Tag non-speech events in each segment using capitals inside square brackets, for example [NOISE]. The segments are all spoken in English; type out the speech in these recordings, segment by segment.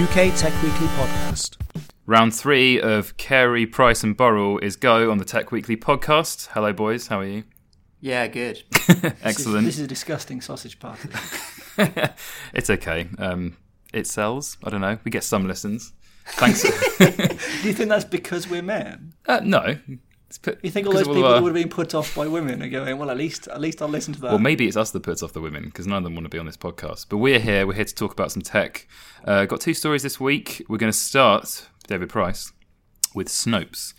UK Tech Weekly podcast. Round three of Carey, Price, and Burrell is go on the Tech Weekly podcast. Hello, boys. How are you? Yeah, good. [LAUGHS] Excellent. This is a disgusting sausage party. [LAUGHS] it's okay. Um, it sells. I don't know. We get some listens. Thanks. [LAUGHS] Do you think that's because we're men? uh, no. Put- You think all those people our- would have been put off by women are going, well, at least at least I'll listen to that. Well, maybe it's us that puts off the women because none of them want to be on this podcast. But we're here. We're here to talk about some tech. Uh, got two stories this week. We're going to start, David Price, with Snopes.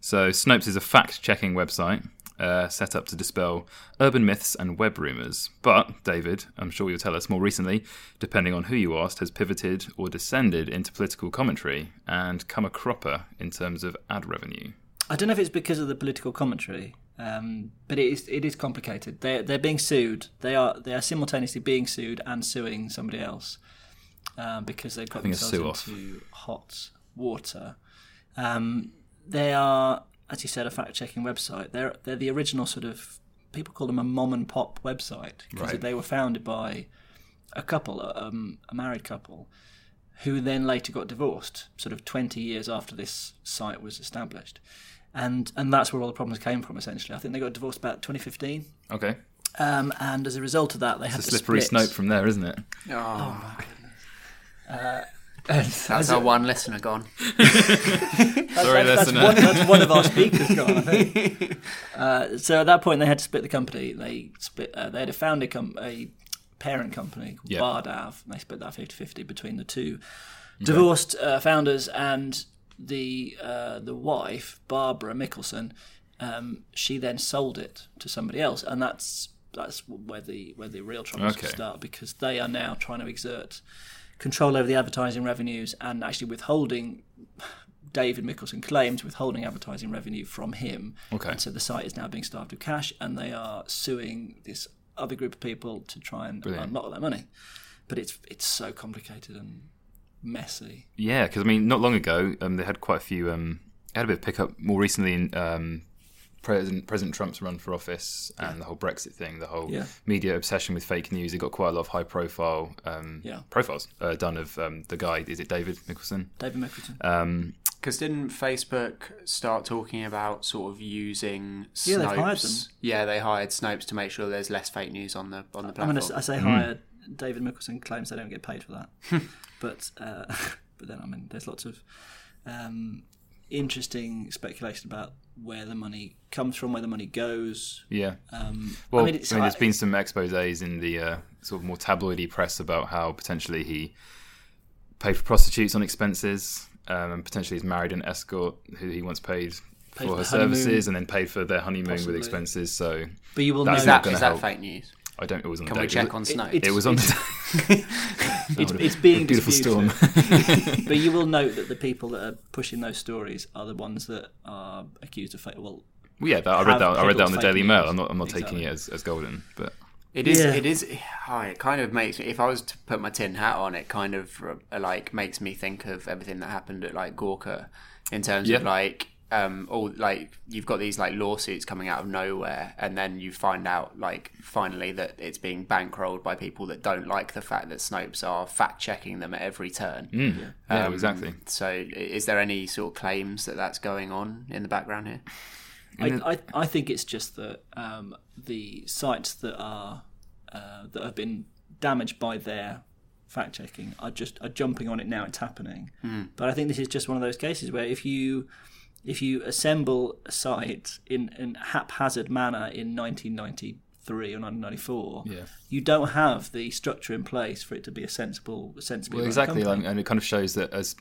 So, Snopes is a fact checking website uh, set up to dispel urban myths and web rumours. But, David, I'm sure you'll tell us more recently, depending on who you asked, has pivoted or descended into political commentary and come a cropper in terms of ad revenue. I don't know if it's because of the political commentary, um, but it is it is complicated. They they're being sued. They are they are simultaneously being sued and suing somebody else um, because they've got themselves into hot water. Um, they are, as you said, a fact checking website. They're they're the original sort of people call them a mom and pop website because Right. they were founded by a couple, um, a married couple, who then later got divorced, sort of 20 years after this site was established. And and that's where all the problems came from, essentially. I think they got divorced about 2015. Okay. Um, and as a result of that, they had It's a slippery split. snope from there, isn't it? Oh, my goodness And that's as our a- one listener gone. [LAUGHS] [LAUGHS] Sorry, that's, listener. one, that's one of our speakers gone, I think. [LAUGHS] Uh, so at that point, they had to split the company. They split. Uh, they had a founded com- a parent company called Yeah. Bardav, and they split that 50-50 between the two divorced uh, founders and the uh, the wife, Barbara Mikkelson. Um, she then sold it to somebody else, and that's that's where the where the real troubles Okay. start because they are now trying to exert control over the advertising revenues and actually withholding. David Mikkelson claims withholding advertising revenue from him. Okay. And so the site is now being starved of cash, and they are suing this other group of people to try and Brilliant. unlock that money. But it's it's so complicated and messy. Yeah, because I mean, not long ago, um, they had quite a few. Um, had a bit of pickup more recently in um, President President Trump's run for office and the whole Brexit thing, the whole Yeah. media obsession with fake news. He got quite a lot of high profile um, Yeah. profiles uh, done of um, the guy. Is it David Mikkelson? David Mikkelson. Um, Because didn't Facebook start talking about sort of using Snopes? Yeah, they've hired them. Yeah, they hired Snopes to make sure there's less fake news on the on the I platform. mean, I say higher. David Mikkelson claims they don't get paid for that, [LAUGHS] but uh, [LAUGHS] but then I mean, there's lots of um, interesting speculation about where the money comes from, where the money goes. yeah. Um, Well, I mean, it's, there's been some exposes in the uh, sort of more tabloidy press about how potentially he paid for prostitutes on expenses, um, and potentially he's married an escort who he once paid Paid for for her services, and then paid for their honeymoon Possibly. with expenses. So but you will that's know is not that that help. fake news? I don't. It was on. Can the we day- check it, on it- Snopes? It was on. The, it's, [LAUGHS] it's being beautiful disputed. storm. [LAUGHS] [LAUGHS] but you will note that the people that are pushing those stories are the ones that are accused of fake. Well, well, yeah, that, I read that. I read that on the Daily fake Mail. I'm not. I'm not taking it as, as golden, but It is. Yeah. It is. Oh, it kind of makes me. If I was to put my tin hat on, it kind of uh, like makes me think of everything that happened at like Gawker, in terms Yeah. of like um all like you've got these like lawsuits coming out of nowhere, and then you find out like finally that it's being bankrolled by people that don't like the fact that Snopes are fact checking them at every turn. mm, yeah, Um, exactly. So, is there any sort of claims that that's going on in the background here? I, I, I think it's just that um, the sites that are uh, that have been damaged by their fact checking are just are jumping on it now. It's happening, but I think this is just one of those cases where if you if you assemble a site in in haphazard manner in 1993 or 1994, Yeah. you don't have the structure in place for it to be a sensible, sensible Well, exactly, like, and it kind of shows that as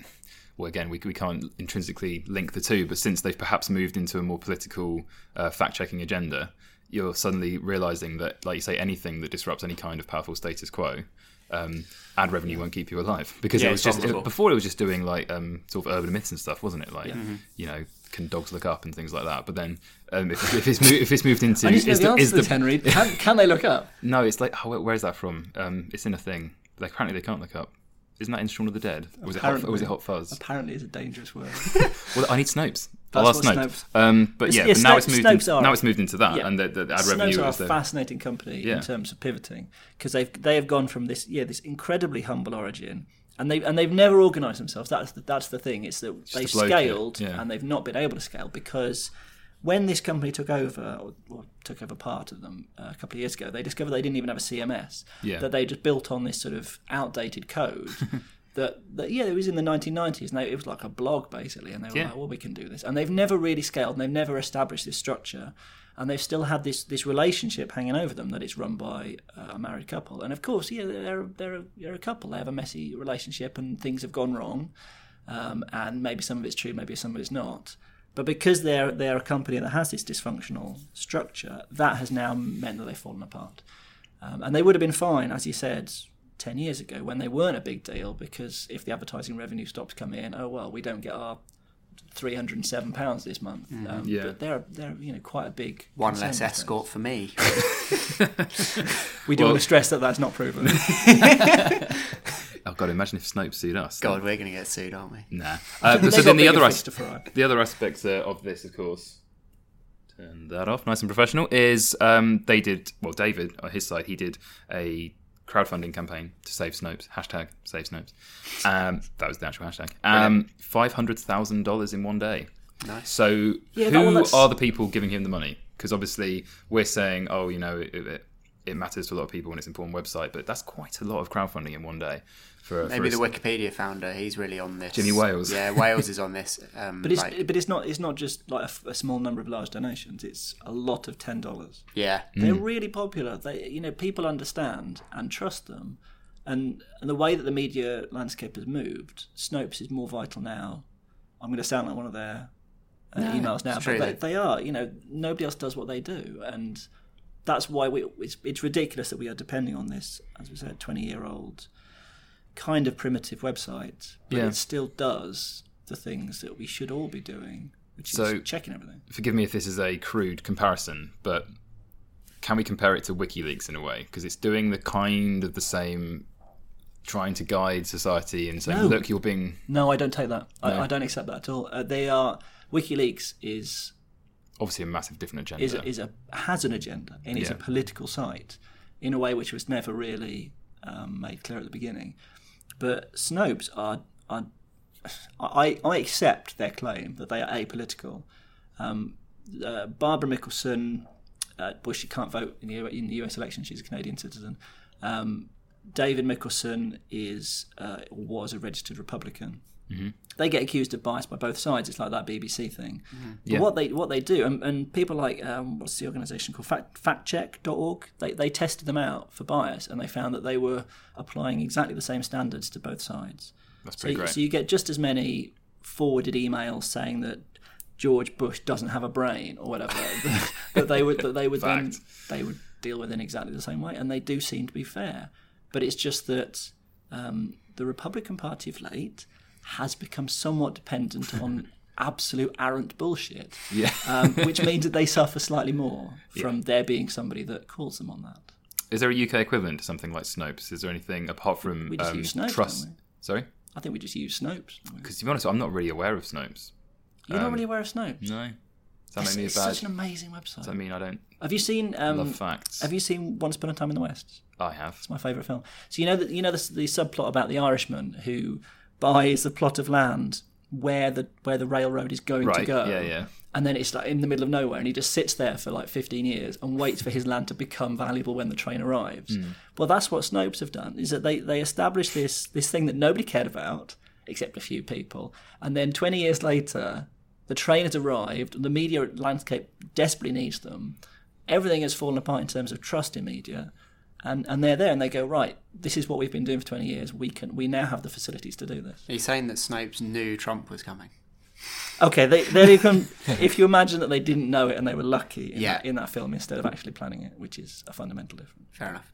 well, again, we, we can't intrinsically link the two, but since they've perhaps moved into a more political uh, fact checking agenda, you're suddenly realizing that, like you say, anything that disrupts any kind of powerful status quo. Um, ad revenue won't keep you alive because Yeah, it was just it, before it was just doing like um, sort of urban myths and stuff, wasn't it? Like Mm-hmm. you know, can dogs look up and things like that. But then um, if, if it's mo- if it's moved [LAUGHS] into I need to know is the the, answer is the Henry. Can, can they look up? no, it's like oh, where- where is that from? Um, it's in a thing. Like, apparently they can't look up. Isn't that in Shaun of the Dead? Or was it hot, or was it Hot Fuzz? Apparently, it's a dangerous word. [LAUGHS] Well, I need Snopes. That's ask what Snopes. Snopes- Um, but It's- yeah, yeah, but now Snopes- it's moved. Snopes in, are- now it's moved into that, Yeah. and the, the ad Snopes revenue are a there. fascinating company Yeah. in terms of pivoting because they've they have gone from this yeah this incredibly humble origin and they and they've never organised themselves. That's the, that's the thing. It's that they've scaled and they've not been able to scale because when this company took over or, or took over part of them uh, a couple of years ago, they discovered they didn't even have a CMS. Yeah. That they just built on this sort of outdated code. [LAUGHS] That, that yeah, it was in the 1990s, and they, it was like a blog basically, and they were Yeah. like, "Well, we can do this," and they've never really scaled, and they've never established this structure, and they've still had this this relationship hanging over them that it's run by uh, a married couple, and of course, yeah, they're they're a, they're a couple, they have a messy relationship, and things have gone wrong, um, and maybe some of it's true, maybe some of it's not. But because they're they're a company that has this dysfunctional structure, that has now meant that they've fallen apart. Um, and they would have been fine, as you said, 10 years ago when they weren't a big deal because if the advertising revenue stops coming in, oh, well, we don't get our £307 this month. Um, Yeah. But they're, they're you know, quite a big. One less I suppose. escort for me. [LAUGHS] We do Well- want to stress that that's not proven. [LAUGHS] [LAUGHS] Oh god, imagine if Snopes sued us. God, we're going to get sued, aren't we? Nah. Uh, They've so then the other fish as- the other aspect uh, of this, of course, turn that off, nice and professional. Is um, they did well? David on his side, he did a crowdfunding campaign to save Snopes. Hashtag save Snopes. [LAUGHS] Um, that was the actual hashtag. Um, Five hundred thousand dollars in one day. Nice. So Yeah, who that- are the people giving him the money? Because obviously we're saying, oh, you know, it, it, it matters to a lot of people when it's an important website, but that's quite a lot of crowdfunding in one day. For for Maybe a- the Wikipedia founder, he's really on this. Jimmy Wales. Yeah, Wales is on this. [LAUGHS] Um, But it's like- but it's not it's not just like a f- a, small number of large donations. It's a lot of ten dollars. yeah. They're really popular. They, you know, people understand and trust them, and, and the way that the media landscape has moved, Snopes is more vital now. I'm going to sound like one of their uh, emails now, but they, they are. You know, nobody else does what they do, and that's why we. It's, it's ridiculous that we are depending on this, as we said, 20 year old kind of primitive website, but Yeah. it still does the things that we should all be doing, which So- is checking everything. forgive me if this is a crude comparison, but can we compare it to WikiLeaks in a way? Because it's doing the kind of the same, trying to guide society and saying, No. look, you're being No, I don't take that. I, I don't accept that at all. Uh, they are WikiLeaks is obviously a massive different agenda. is a, is a has an agenda and is a political site in a way which was never really um, made clear at the beginning. But Snopes are are I, I accept their claim that they are apolitical. Um, uh, Barbara Mikkelson, uh, well, she can't vote in the, in the US election. She's a Canadian citizen. Um, David Mikkelson is uh, was a registered Republican. They get accused of bias by both sides. It's like that BBC thing. But Yeah. what they what they do, and, and people like um, what's the organisation called Fact, factcheck.org, they, they tested them out for bias, and they found that they were applying exactly the same standards to both sides. That's So, pretty you- great. so you get just as many forwarded emails saying that George Bush doesn't have a brain or whatever [LAUGHS] that they would that they would then they would deal with in exactly the same way, and they do seem to be fair. But it's just that um, the Republican Party of late has become somewhat dependent on [LAUGHS] absolute arrant bullshit, yeah. um, which means that they suffer slightly more from there being somebody that calls them on that. is there a UK equivalent to something like Snopes? Is there anything apart from We just um, use Snopes, trust? Sorry, I think we just use Snopes. because to be honest, I'm not really aware of Snopes. You're not really aware of Snopes. No, does that It's, make me it's bad? such an amazing website. Does that mean I don't Have you seen? Um, love facts? have you seen Once Upon a Time in the West? I have. It's my favourite film. So you know that you know the, the subplot about the Irishman who buys a plot of land where the where the railroad is going to go. yeah, yeah. and then it's like in the middle of nowhere, and he just sits there for like 15 years and waits for his land to become valuable when the train arrives. Hmm. Well, that's what Snopes have done. Is that they they established this this thing that nobody cared about except a few people, and then 20 years later, the train has arrived. and The media landscape desperately needs them. Everything has fallen apart in terms of trust in media. And, and they're there and they go right. This is what we've been doing for twenty years. We can we now have the facilities to do this. Are you saying that Snopes knew Trump was coming? Okay, they they can. [LAUGHS] if you imagine that they didn't know it and they were lucky in, Yeah. that, in that film instead of actually planning it, which is a fundamental difference. Fair enough.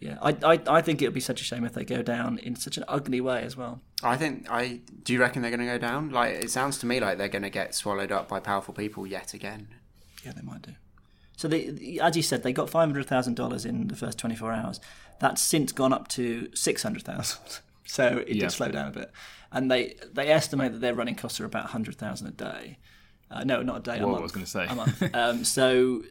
Yeah, I, I I think it would be such a shame if they go down in such an ugly way as well. I think I do. You reckon they're going to go down? Like it sounds to me like they're going to get swallowed up by powerful people yet again. Yeah, they might do. So they, as you said, they got five hundred thousand dollars in the first twenty four hours. That's since gone up to six hundred thousand. [LAUGHS] So it Yeah. did slow down a bit, and they they estimate that their running costs are about hundred thousand a day. Uh, no, not a day. a Whoa, I was gonna say. a month. [LAUGHS] Um, so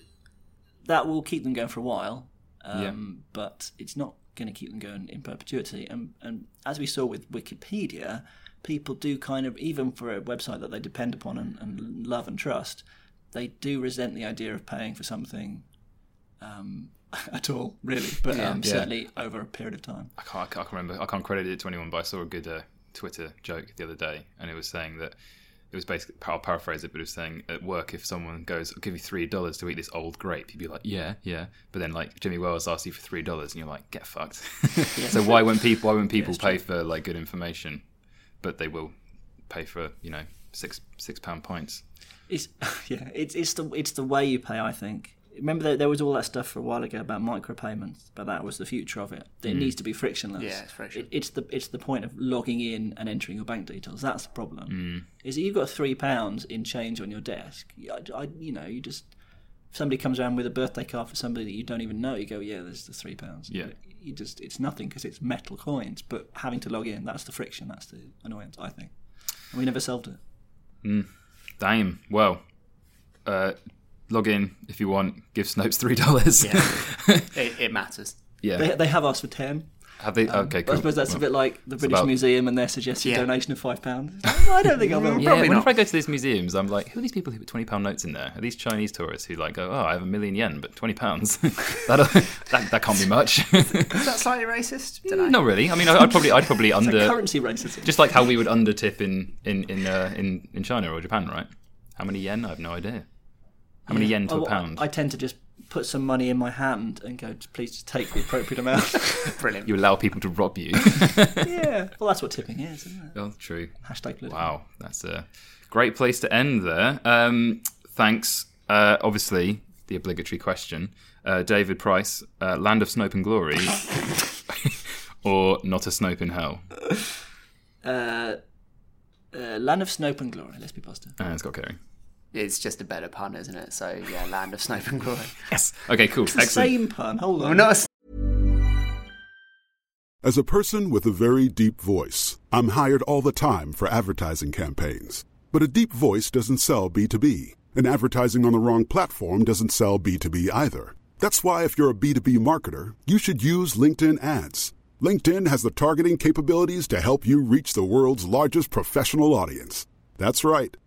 that will keep them going for a while, um, Yeah. but it's not going to keep them going in perpetuity. And, and as we saw with Wikipedia, people do kind of, even for a website that they depend upon and, and love and trust, they do resent the idea of paying for something um, [LAUGHS] at all, really. But um, Yeah. certainly over a period of time. I can't, I can't remember. I can't credit it to anyone, but I saw a good uh, Twitter joke the other day, and it was saying that it was basically. I'll paraphrase it, but it was saying at work, if someone goes, "I'll give you three dollars to eat this old grape," you'd be like, "Yeah, yeah," but then like Jimmy Wales asks you for three dollars, and you're like, "Get fucked." [LAUGHS] so why won't people? Why won't people pay for like good information, but they will pay for you know six six pound pints? It's [LAUGHS] yeah, it's it's the it's the way you pay. I think. Remember that there was all that stuff for a while ago about micropayments, but that was the future of it. It mm. needs to be frictionless. Yeah, it's frictionless. It, it's the it's the point of logging in and entering your bank details. That's the problem. Mm. Is that you've got three pounds in change on your desk. I, I- you know, you just if somebody comes around with a birthday card for somebody that you don't even know. You go, yeah, there's the three pounds. Yeah. You just it's nothing because it's metal coins. But having to log in, that's the friction. That's the annoyance. I think. And we never solved it. Mm. Damn. Well, uh, log in if you want. Give Snopes three dollars. Yeah, [LAUGHS] it, it matters. yeah. They, they have asked for ten. Have they? Um, okay, cool. I suppose that's a bit like the British about- Museum and their suggested Yeah. donation of five pounds. [LAUGHS] I don't think I will. Yeah, Probably whenever not. I go to these museums, I'm like, who are these people who put twenty pound notes in there? Are these Chinese tourists who like go, oh, I have a million yen, but twenty pounds? [LAUGHS] that, uh, that that can't be much. [LAUGHS] Is that slightly racist? Don't mm, know. Not really. I mean, I- I'd probably I'd probably It's like under currency racism. just like how we would undertip in in in uh, in in China or Japan, right? How many yen? I have no idea. How many yen to Oh, a pound? I tend to just put some money in my hand and go, please just take the appropriate amount. [LAUGHS] Brilliant. You allow people to rob you. [LAUGHS] yeah. Well, that's what tipping is, isn't it? oh, true. Hashtag political. Wow, that's a great place to end there. Um, thanks. Uh, obviously, the obligatory question: uh, David Price, uh, Land of Snope and Glory, [LAUGHS] or Not a Snope in Hell? Uh, uh, Land of Snope and Glory, let's be positive. And it's got Carey. It's just a better pun, isn't it? So yeah, Land of Snope and Glory. Yes. Okay. Cool. It's the Excellent. same pun. Hold on. Well, not a As a person with a very deep voice, I'm hired all the time for advertising campaigns. But a deep voice doesn't sell B2B, and advertising on the wrong platform doesn't sell B2B either. That's why, if you're a B2B marketer, you should use LinkedIn ads. LinkedIn has the targeting capabilities to help you reach the world's largest professional audience. That's right,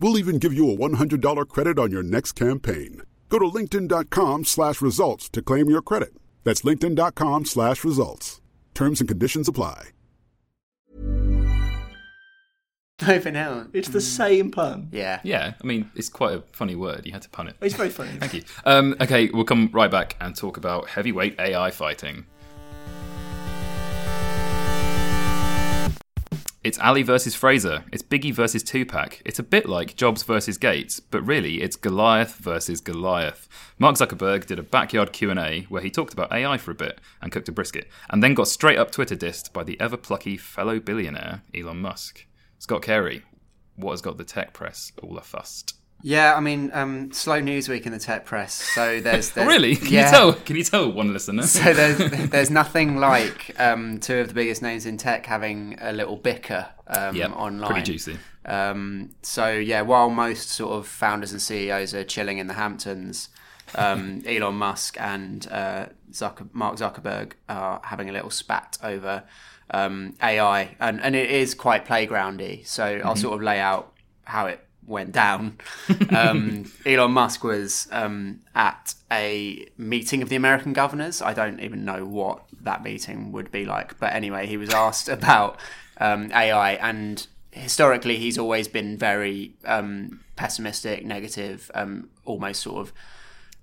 We'll even give you a $100 credit on your next campaign. Go to linkedin.com slash results to claim your credit. That's linkedin.com slash results. Terms and conditions apply. Snope in Hell. It's the same pun. Yeah. Yeah. I mean, it's quite a funny word. You had to pun it. It's very funny. [LAUGHS] Thank you. Um, okay, we'll come right back and talk about heavyweight AI fighting. It's Ali versus Frazier. It's Biggie versus Tupac. It's a bit like Jobs versus Gates, but really it's Goliath versus Goliath. Mark Zuckerberg did a backyard Q&A where he talked about AI for a bit and cooked a brisket, and then got straight up Twitter dissed by the ever plucky fellow billionaire Elon Musk. Scott Carey, what has got the tech press all a afussed? Yeah, I mean, um, slow news week in the tech press. So [LAUGHS] there's, there's really? Can yeah. you tell? Can you tell one listener? So there's [LAUGHS] there's nothing like um, two of the biggest names in tech having a little bicker um, yeah, online. pretty juicy. Um, so yeah, while most sort of founders and CEOs are chilling in the Hamptons, um, [LAUGHS] Elon Musk and uh, Zucker- Mark Zuckerberg are having a little spat over um, AI, and and it is quite playgroundy. So I'll sort of lay out how it went down. um, [LAUGHS] Elon Musk was um, at a meeting of the American governors. I don't even know what that meeting would be like, but anyway, he was asked [LAUGHS] about um, AI, and historically, he's always been very um, pessimistic, negative, um, almost sort of.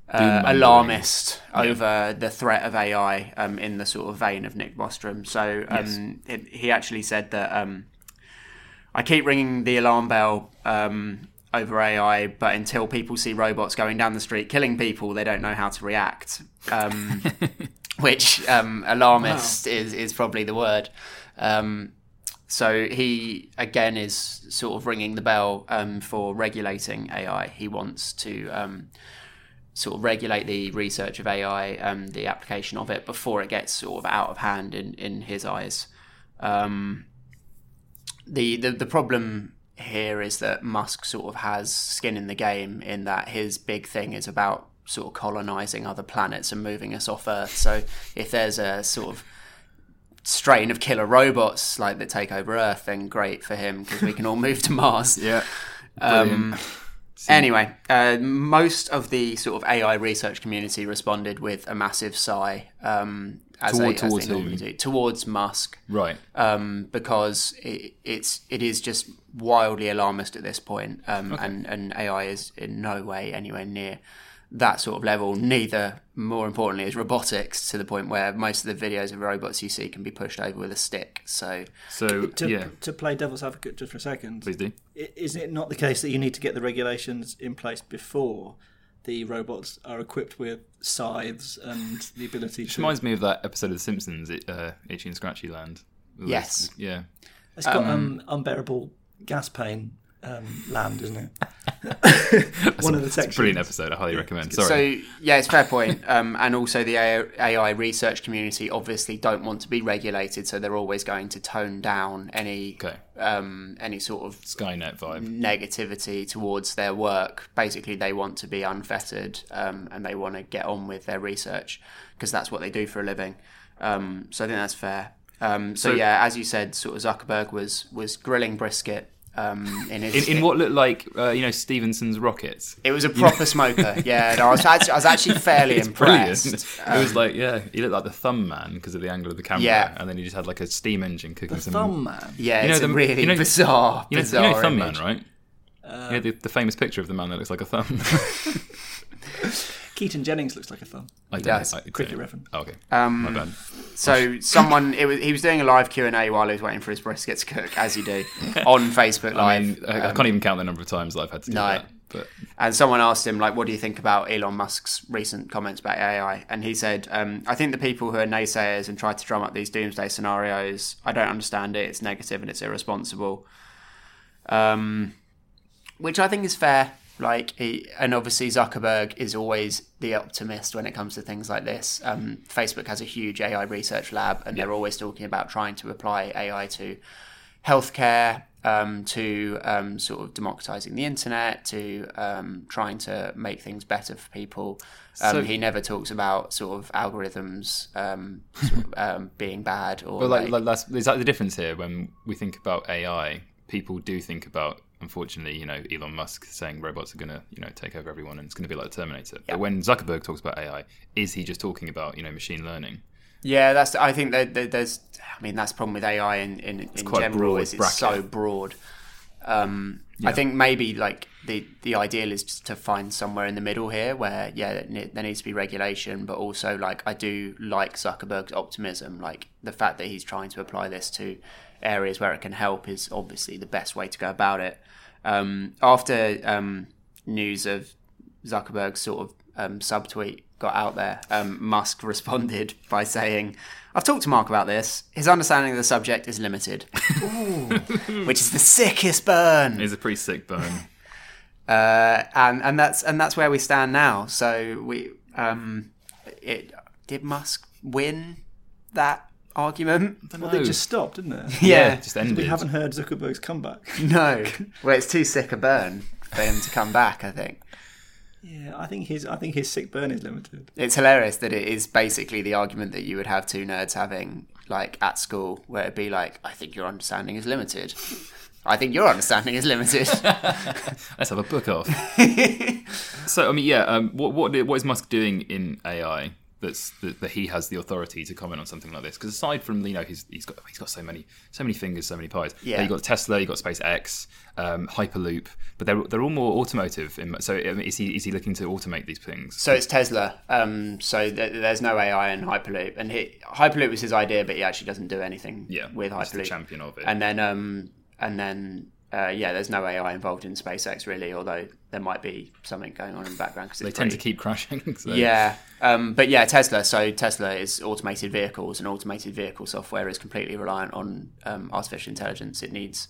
Uh, alarmist over the threat of AI um, in the sort of vein of Nick Bostrom. So um, it, he actually said that um, I keep ringing the alarm bell um, over AI, but until people see robots going down the street killing people, they don't know how to react. Um, [LAUGHS] which um, alarmist is is probably the word. Um, so he again is sort of ringing the bell um, for regulating AI. He wants to um, sort of regulate the research of AI, um, the application of it before it gets sort of out of hand in in his eyes. Um, the, the the problem here is that Musk sort of has skin in the game in that his big thing is about sort of colonizing other planets and moving us off Earth. So if there's a sort of strain of killer robots like that take over Earth, then great for him because we can all move to Mars. [LAUGHS] Yeah. Um, anyway, uh, most of the sort of AI research community responded with a massive sigh. Um, as Toward- they, as they towards normally whom? do, towards Musk Right. um, because it, it's it is just wildly alarmist at this point, um, and and AI is in no way anywhere near that sort of level. Neither, more importantly, is robotics to the point where most of the videos of robots you see can be pushed over with a stick. So So To, yeah, to play devil's advocate just for a second, please do. is it not the case that you need to get the regulations in place before the robots are equipped with scythes and the ability to? Reminds me of that episode of The Simpsons, it- uh, Itchy and Scratchy Land. With Yes. those- Yeah. It's got um, unbearable gas pain um, land, isn't it? One of the It's a sections. brilliant episode. I highly recommend. Sorry. So yeah, it's a fair point. Um, and also the AI research community obviously don't want to be regulated, so they're always going to tone down any Okay. um, any sort of Skynet vibe. negativity towards their work. Basically, they want to be unfettered um, and they want to get on with their research because that's what they do for a living. Um, so I think that's fair. Um, so, So- yeah, as you said, sort of Zuckerberg was was grilling brisket um, in his In, in what looked like, uh, you know, Stephenson's rockets. It was a proper smoker. [LAUGHS] Yeah, no, I, was actually, I was actually fairly It's impressed. Um, it was like, yeah, he looked like the thumb man because of the angle of the camera. Yeah. And then he just had like a steam engine cooking some. Thumb man. Yeah, You know it's a the- really you know- bizarre, You know, you know Thumb image. Man, right? Uh, yeah, the, the famous picture of the man that looks like a thumb. [LAUGHS] [LAUGHS] Keaton Jennings looks like a thumb. I does. I- I- Cricket reference. Oh, okay. Um, My bad. So someone, it was, he was doing a live Q and A while he was waiting for his brisket to cook, as you do, on [LAUGHS] Facebook Live. I mean, I, I Um, can't even count the number of times that I've had to do No. that. But And someone asked him, like, what do you think about Elon Musk's recent comments about AI? And he said, um, I think the people who are naysayers and try to drum up these doomsday scenarios, I don't understand it. It's negative and it's irresponsible. Um, which I think is fair. Like, he, and obviously Zuckerberg is always the optimist when it comes to things like this. Um, Facebook has a huge AI research lab, and they're always talking about trying to apply AI to healthcare, um, to um, sort of democratizing the internet, to um, trying to make things better for people. Um, So- he never talks about sort of algorithms um, sort of, um, [LAUGHS] being bad or But like, like, like that's is that the difference here when we think about AI? People do think about, unfortunately, you know, Elon Musk saying robots are going to, you know, take over everyone and it's going to be like the Terminator. But when Zuckerberg talks about AI, is he just talking about, you know, machine learning? Yeah, that's. I think that that there's. I mean, that's the problem with AI in in, in quite general broad is it's bracket. so broad. Um, I think maybe like the the ideal is just to find somewhere in the middle here, where yeah, there there needs to be regulation, but also like I do like Zuckerberg's optimism. Like the fact that he's trying to apply this to areas where it can help is obviously the best way to go about it. Um, after um, news of Zuckerberg's sort of um, subtweet got out there, um, Musk [LAUGHS] responded by saying, I've talked to Mark about this. His understanding of the subject is limited. [LAUGHS] Which is the sickest burn. It's a pretty sick burn. [LAUGHS] uh, and and that's and that's where we stand now. So we um, it did Musk win that argument? Well, they just stopped, didn't it? [LAUGHS] Yeah. just ended. We haven't heard Zuckerberg's comeback. [LAUGHS] No, [LAUGHS] well, it's too sick a burn for him to come back. I think. Yeah, I think his I think his sick burn is limited. It's hilarious that it is basically the argument that you would have two nerds having like at school, where it'd be like, "I think your understanding is limited." I think your understanding is limited. Let's have a book off. so I mean, yeah. Um, what what what is Musk doing in AI? That's that, that he has the authority to comment on something like this. Because aside from you know he's he's got he's got so many so many fingers, so many pies. Yeah. you got Tesla, you got SpaceX, um, Hyperloop, but they're they're all more automotive. In, so I mean, is he is he looking to automate these things? so it's Tesla. Um, so th- there's no AI in Hyperloop, and he, Hyperloop was his idea, but he actually doesn't do anything Yeah, with he's the Hyperloop. champion of it. And then um, and then uh, yeah, there's no AI involved in SpaceX really, although there might be something going on in the background because they tend to keep crashing. [LAUGHS] So. Yeah, um, but yeah, Tesla. So Tesla is automated vehicles, and automated vehicle software is completely reliant on um, artificial intelligence. It needs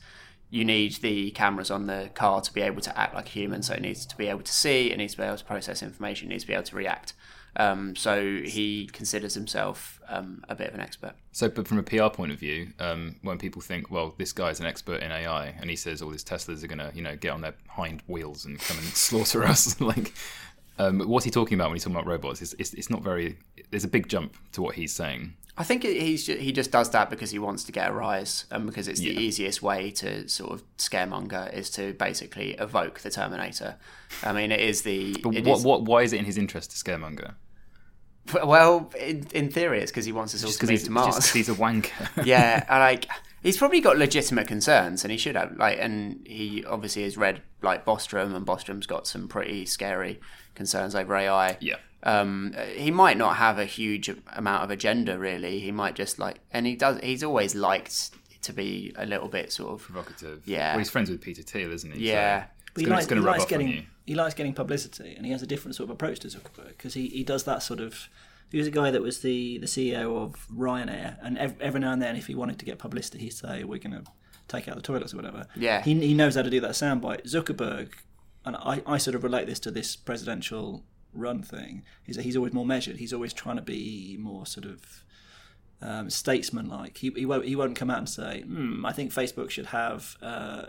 you need the cameras on the car to be able to act like a human. So it needs to be able to see, it needs to be able to process information, it needs to be able to react. Um, so he considers himself um, a bit of an expert. So, but from a PR point of view, um, when people think, well, this guy's an expert in AI, and he says all these Teslas are going to, you know, get on their hind wheels and come and [LAUGHS] slaughter us, [LAUGHS] like, um, what's he talking about when he's talking about robots? It's, it's, it's not very. There's a big jump to what he's saying. I think he's he just does that because he wants to get a rise and because it's the Yeah. easiest way to sort of scaremonger is to basically evoke the Terminator. I mean, it is the. But what, is- what, why is it in his interest to scaremonger? Well, in, in theory, it's because he wants us all Just to because move he's, to Mars. just 'cause he's a wanker. [LAUGHS] yeah, [LAUGHS] and like he's probably got legitimate concerns, and he should have. Like, and he obviously has read like Bostrom, and Bostrom's got some pretty scary concerns over AI. yeah. Um, he might not have a huge amount of agenda, really. He might just like, and he does. He's always liked to be a little bit sort of Provocative. Yeah. Well, he's friends with Peter Thiel, isn't he? Yeah. So But it's he gonna, likes, it's gonna he rub likes off on getting you. He likes getting publicity, and he has a different sort of approach to Zuckerberg because he, he does that sort of. He was a guy that was the, the CEO of Ryanair, and ev- every now and then, if he wanted to get publicity, he'd say, "We're going to take out the toilets or whatever." Yeah. he, he knows how to do that soundbite. Zuckerberg, and I, I sort of relate this to this presidential run thing, is that he's always more measured. He's always trying to be more sort of um, statesman-like. He, he won't he won't come out and say, hmm, "I think Facebook should have." Uh,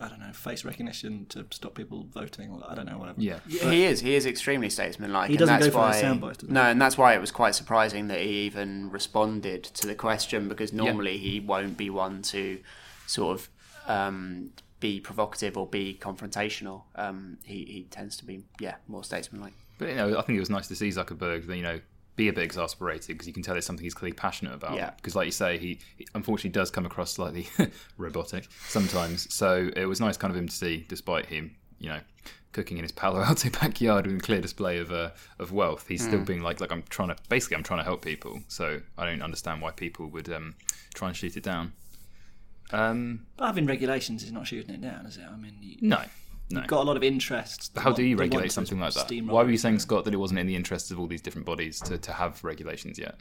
I don't know, face recognition to stop people voting, or I don't know, whatever. Yeah. he is. He is extremely statesmanlike. He and doesn't that's go for why, those sound bites. No, and that's why it was quite surprising that he even responded to the question because normally he won't be one to sort of um, be provocative or be confrontational. Um, he he tends to be yeah more statesmanlike. But you know, I think it was nice to see Zuckerberg, you know, be a bit exasperated because you can tell it's something he's clearly passionate about. Yeah. Because, like you say, he, he unfortunately does come across slightly [LAUGHS] robotic sometimes. So it was nice, kind of him to see, despite him, you know, cooking in his Palo [LAUGHS] Alto backyard with a clear display of uh, of wealth, he's still being like, like I'm trying to basically, I'm trying to help people. So I don't understand why people would um, try and shoot it down. Um, But having regulations is not shooting it down, is it? I mean, you, no, no. you've got a lot of interests. How want- do you regulate something like that? Why were you saying, Scott, that it wasn't in the interests of all these different bodies to, to have regulations yet?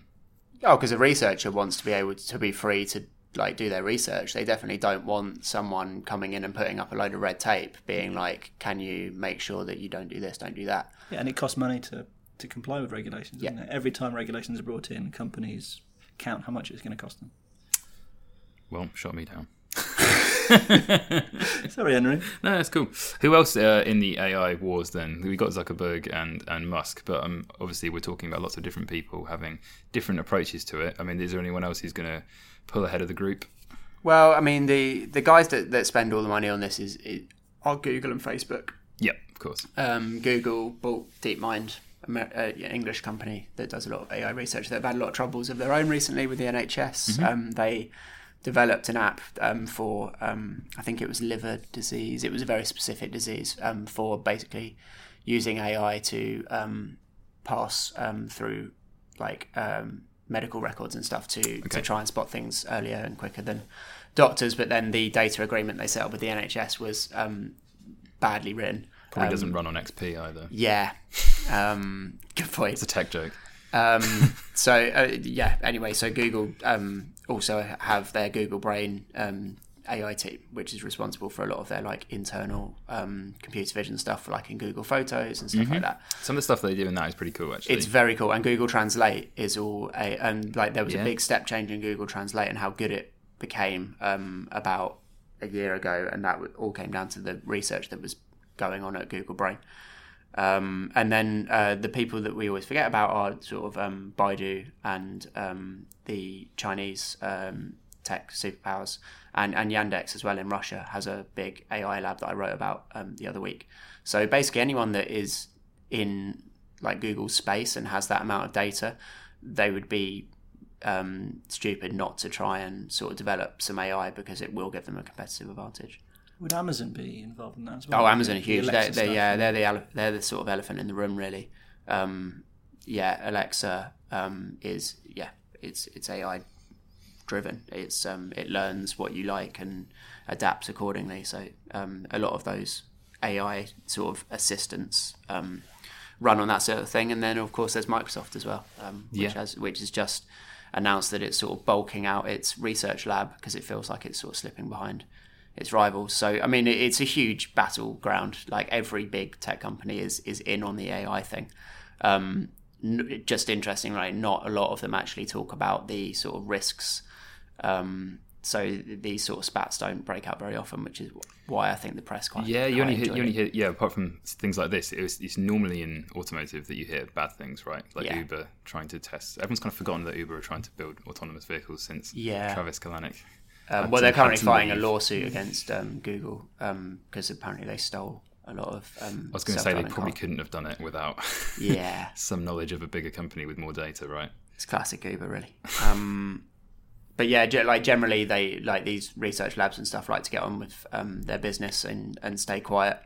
Oh, because a researcher wants to be able to be free to like do their research. They definitely don't want someone coming in and putting up a load of red tape, being like, "Can you make sure that you don't do this, don't do that?" Yeah, and it costs money to, to comply with regulations, doesn't Yeah. it? Every time regulations are brought in, companies count how much it's going to cost them. Well, shot me down. [LAUGHS] [LAUGHS] Sorry, Henry. No, that's cool. Who else uh, in the AI wars then? We got Zuckerberg and, and Musk, but um, obviously we're talking about lots of different people having different approaches to it. I mean, is there anyone else who's going to pull ahead of the group? Well, I mean, the the guys that, that spend all the money on this is, is are Google and Facebook. Yep, of course. Um, Google bought DeepMind, an English company that does a lot of AI research. They've had a lot of troubles of their own recently with the NHS. Um, they developed an app um, for, um, I think it was liver disease. It was a very specific disease um, for basically using AI to um, pass um, through like um, medical records and stuff to, to try and spot things earlier and quicker than doctors. But then the data agreement they set up with the NHS was um, badly written. Probably doesn't run on XP either. yeah. [LAUGHS] Um, good point. It's a tech joke. Um, [LAUGHS] so uh, yeah. Anyway, so Google um, also have their Google Brain um, AI team, which is responsible for a lot of their like internal um, computer vision stuff, like in Google Photos and stuff like that. Some of the stuff they do in that is pretty cool, actually. It's very cool, and Google Translate is all a and like there was Yeah. a big step change in Google Translate and how good it became um, about a year ago, and that all came down to the research that was going on at Google Brain. Um, and then uh, the people that we always forget about are sort of um, Baidu and um, the Chinese um, tech superpowers, and, and Yandex as well in Russia has a big AI lab that I wrote about um, the other week. So basically, anyone that is in like Google's space and has that amount of data, they would be um, stupid not to try and sort of develop some AI because it will give them a competitive advantage. Would Amazon be involved in that as well? Oh, Amazon are The huge. They're, they're, yeah, they're the ele- they're the sort of elephant in the room, really. Um, yeah, Alexa um, is yeah, it's it's AI driven. It's um, it learns what you like and adapts accordingly. So um, a lot of those AI sort of assistants um, run on that sort of thing. And then of course there's Microsoft as well, um, which Yeah. has which has just announced that it's sort of bulking out its research lab because it feels like it's sort of slipping behind its rivals. So I mean, it's a huge battleground. Like every big tech company is is in on the AI thing. Um, n- just interesting, right? Not a lot of them actually talk about the sort of risks. Um, so these sort of spats don't break out very often, which is why I think the press quite Yeah, you only hear, you only hear yeah. Apart from things like this, it was, it's normally in automotive that you hear bad things, right? Like Yeah. Uber trying to test. Everyone's kind of forgotten that Uber are trying to build autonomous vehicles since Yeah. Travis Kalanick. Um, well, they're currently fighting a lawsuit against um, Google because apparently they stole a lot of. Um, I was going to say they probably couldn't have done it without [LAUGHS] Yeah, some knowledge of a bigger company with more data, right? it's classic Uber, really. Um, but yeah, like generally, they like these research labs and stuff like to get on with um, their business and and stay quiet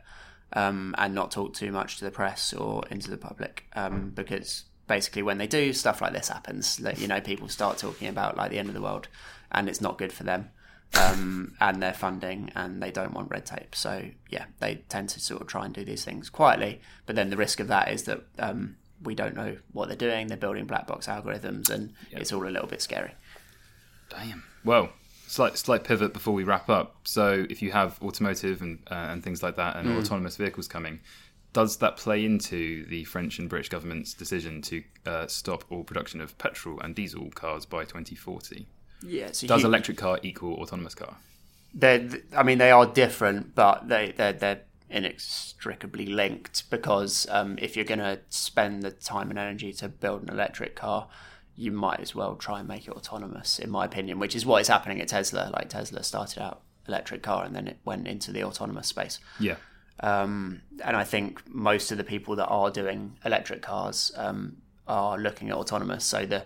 um, and not talk too much to the press or into the public um, because basically when they do stuff like this happens, that you know people start talking about like the end of the world, and it's not good for them. um, [LAUGHS] and their funding, and they don't want red tape. So yeah, they tend to sort of try and do these things quietly. But then the risk of that is that um, we don't know what they're doing. They're building black box algorithms, and it's all a little bit scary. Damn. Well, slight slight pivot before we wrap up. So, if you have automotive and uh, and things like that, and autonomous vehicles coming, does that play into the French and British government's decision to uh, stop all production of petrol and diesel cars by 2040? Yeah, it's Does huge- electric car equal autonomous car? they're I mean they are different, but they they're, they're inextricably linked because um, if you're going to spend the time and energy to build an electric car, you might as well try and make it autonomous, in my opinion, which is what is happening at Tesla. Like Tesla started out electric car and then it went into the autonomous space. Yeah. Um, and I think most of the people that are doing electric cars um, are looking at autonomous. So the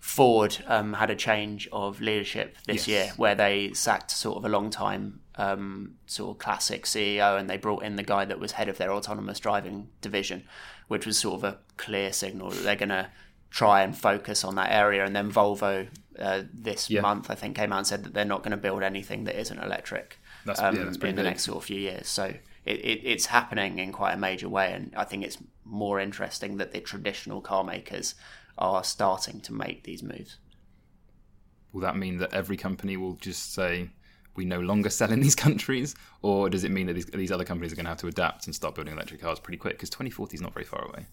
Ford um, had a change of leadership this Yes. year where they sacked sort of a long time um, sort of classic CEO and they brought in the guy that was head of their autonomous driving division, which was sort of a clear signal that they're going to try and focus on that area. And then Volvo uh, this Yeah. month, I think, came out and said that they're not going to build anything that isn't electric That's- um, yeah, that's in the big. next sort of few years. So it, it, it's happening in quite a major way, and I think it's more interesting that the traditional car makers are starting to make these moves. Will that mean that every company will just say we no longer sell in these [LAUGHS] countries, or does it mean that these, these other companies are going to have to adapt and start building electric cars pretty quick? Because 2040 is not very far away.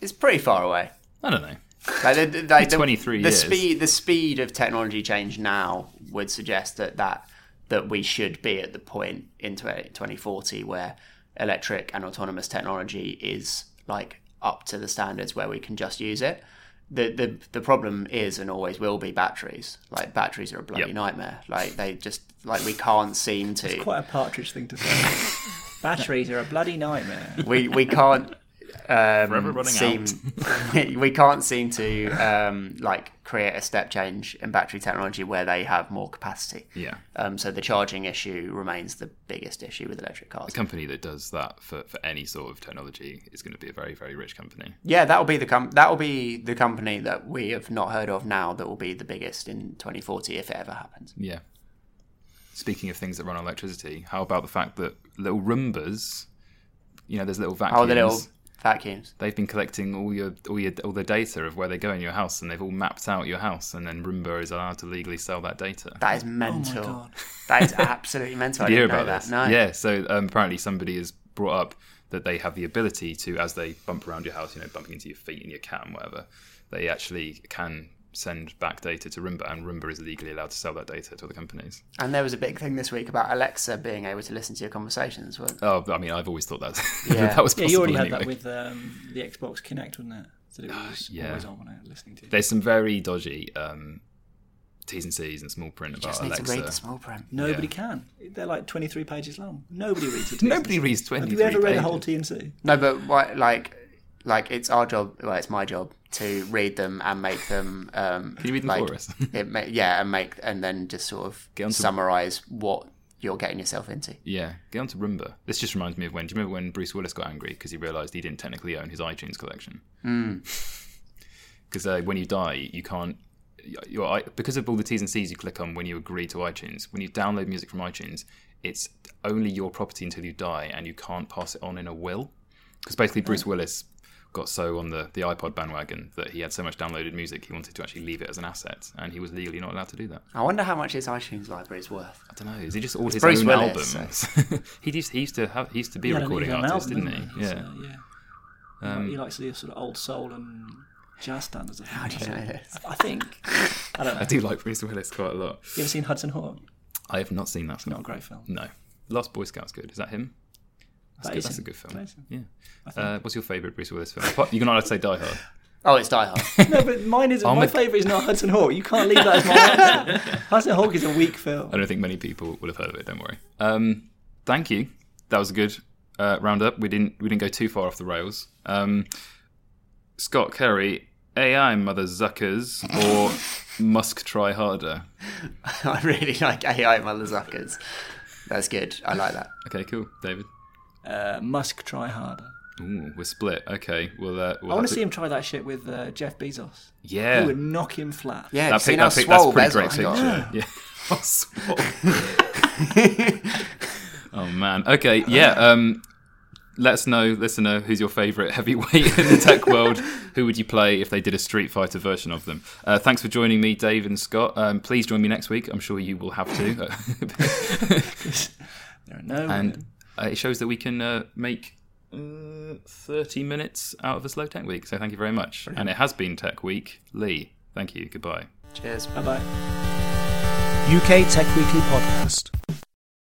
It's pretty far away. I don't know. Like, the, the, like, the- 23 the years. speed the speed of technology change now would suggest that that that we should be at the point in 2040 where electric and autonomous technology is like up to the standards where we can just use it the the, the problem is and always will be batteries like batteries are a bloody Yep. nightmare like they just like we can't seem to Quite a partridge thing to say. [LAUGHS] Batteries are a bloody nightmare. we we can't um, seem [LAUGHS] we, we can't seem to um, like create a step change in battery technology where they have more capacity. Yeah. Um, so the charging issue remains the biggest issue with electric cars. A company that does that for, for any sort of technology is going to be a very, very rich company. Yeah, that'll be the com- that'll be the company that we have not heard of now that will be the biggest in 2040 if it ever happens. Yeah. Speaking of things that run on electricity, how about the fact that little Roombas, you know, there's little vacuums. Oh, the little vacuums. They've been collecting all your all your all the data of where they go in your house, and they've all mapped out your house, and then Roomba is allowed to legally sell that data. That is mental. Oh God. [LAUGHS] That is absolutely mental. I Did you hear didn't know about that. this? No. Yeah. So um, apparently somebody has brought up that they have the ability to, as they bump around your house, you know, bumping into your feet and your cat and whatever, they actually can send back data to Roomba, and Roomba is legally allowed to sell that data to other companies. And there was a big thing this week about Alexa being able to listen to your conversations. Well, Oh, I mean, I've always thought that [LAUGHS] Yeah. that was Yeah, you already had that with um, the Xbox Kinect, wasn't it? That it was [SIGHS] yeah. always on when I was listening to. There's some very dodgy um, T's and C's and small print about just need Alexa. to read the small print. Nobody Yeah. can. They're like 23 pages long. Nobody reads it. [LAUGHS] Nobody reads Have 23 you ever read a whole T&C? No, but what, like, like it's our job. Well, it's my job to read them and make them. Um, Can you read them like, for us? [LAUGHS] ma- yeah, and make and then just sort of Get onto- summarize what you're getting yourself into. Yeah, get on to Roomba. This just reminds me of when. Do you remember when Bruce Willis got angry because he realised he didn't technically own his iTunes collection? [LAUGHS] Because uh, when you die, you can't. Your, because of all the T's and C's you click on when you agree to iTunes, when you download music from iTunes, it's only your property until you die, and you can't pass it on in a will. Because basically, Bruce Willis got so on the, the iPod bandwagon that he had so much downloaded music, he wanted to actually leave it as an asset, and he was legally not allowed to do that. I wonder how much his iTunes library is worth. I don't know. Is he just all his Bruce own Willis, albums? [LAUGHS] he used he used to have he used to be He a recording he had artist, album, didn't he? He's, Yeah. uh, yeah. he likes the sort of old soul and jazz standards. I think. How do you know this? I think. I don't [LAUGHS] know. I do like Bruce Willis quite a lot. You ever seen Hudson Hawk? I have not seen that film. Not a great film. No. Last Boy Scout's good. Is that him? That's, That good. That's a good film. That is him. Yeah. Uh, what's your favourite Bruce Willis film? You're not allowed to say Die Hard. [LAUGHS] Oh, it's Die Hard. [LAUGHS] No, but mine is I'll my favourite is not Hudson Hawk. You can't leave that as my [LAUGHS] answer. Hudson Hawk is a weak film. I don't think many people will have heard of it. Don't worry. Um, thank you. That was a good uh, roundup. We didn't we didn't go too far off the rails. Um, Scott Carey, AI mother zuckers or Musk try harder. I really like AI mother zuckers. That's good. I like that. Okay, cool, David. Uh, Musk try harder. Ooh, we're split. Okay, well, uh, we'll I want to see him try that shit with uh, Jeff Bezos. He Yeah, would knock him flat. Yeah, that have pic, seen that pic, that's a swole pretty great Bezos picture. Yeah. [LAUGHS] Oh, [LAUGHS] oh man. Okay. Yeah. Um, let us know. Let us know who's your favourite heavyweight in the tech world. Who would you play if they did a Street Fighter version of them? Uh, thanks for joining me, Dave and Scott. Um, please join me next week. I'm sure you will have to. [LAUGHS] There are no. and uh, it shows that we can uh, make uh, 30 minutes out of a slow tech week. So thank you very much. And it has been Tech Week. Lee, thank you. Goodbye. Cheers. Bye bye. UK Tech Weekly Podcast.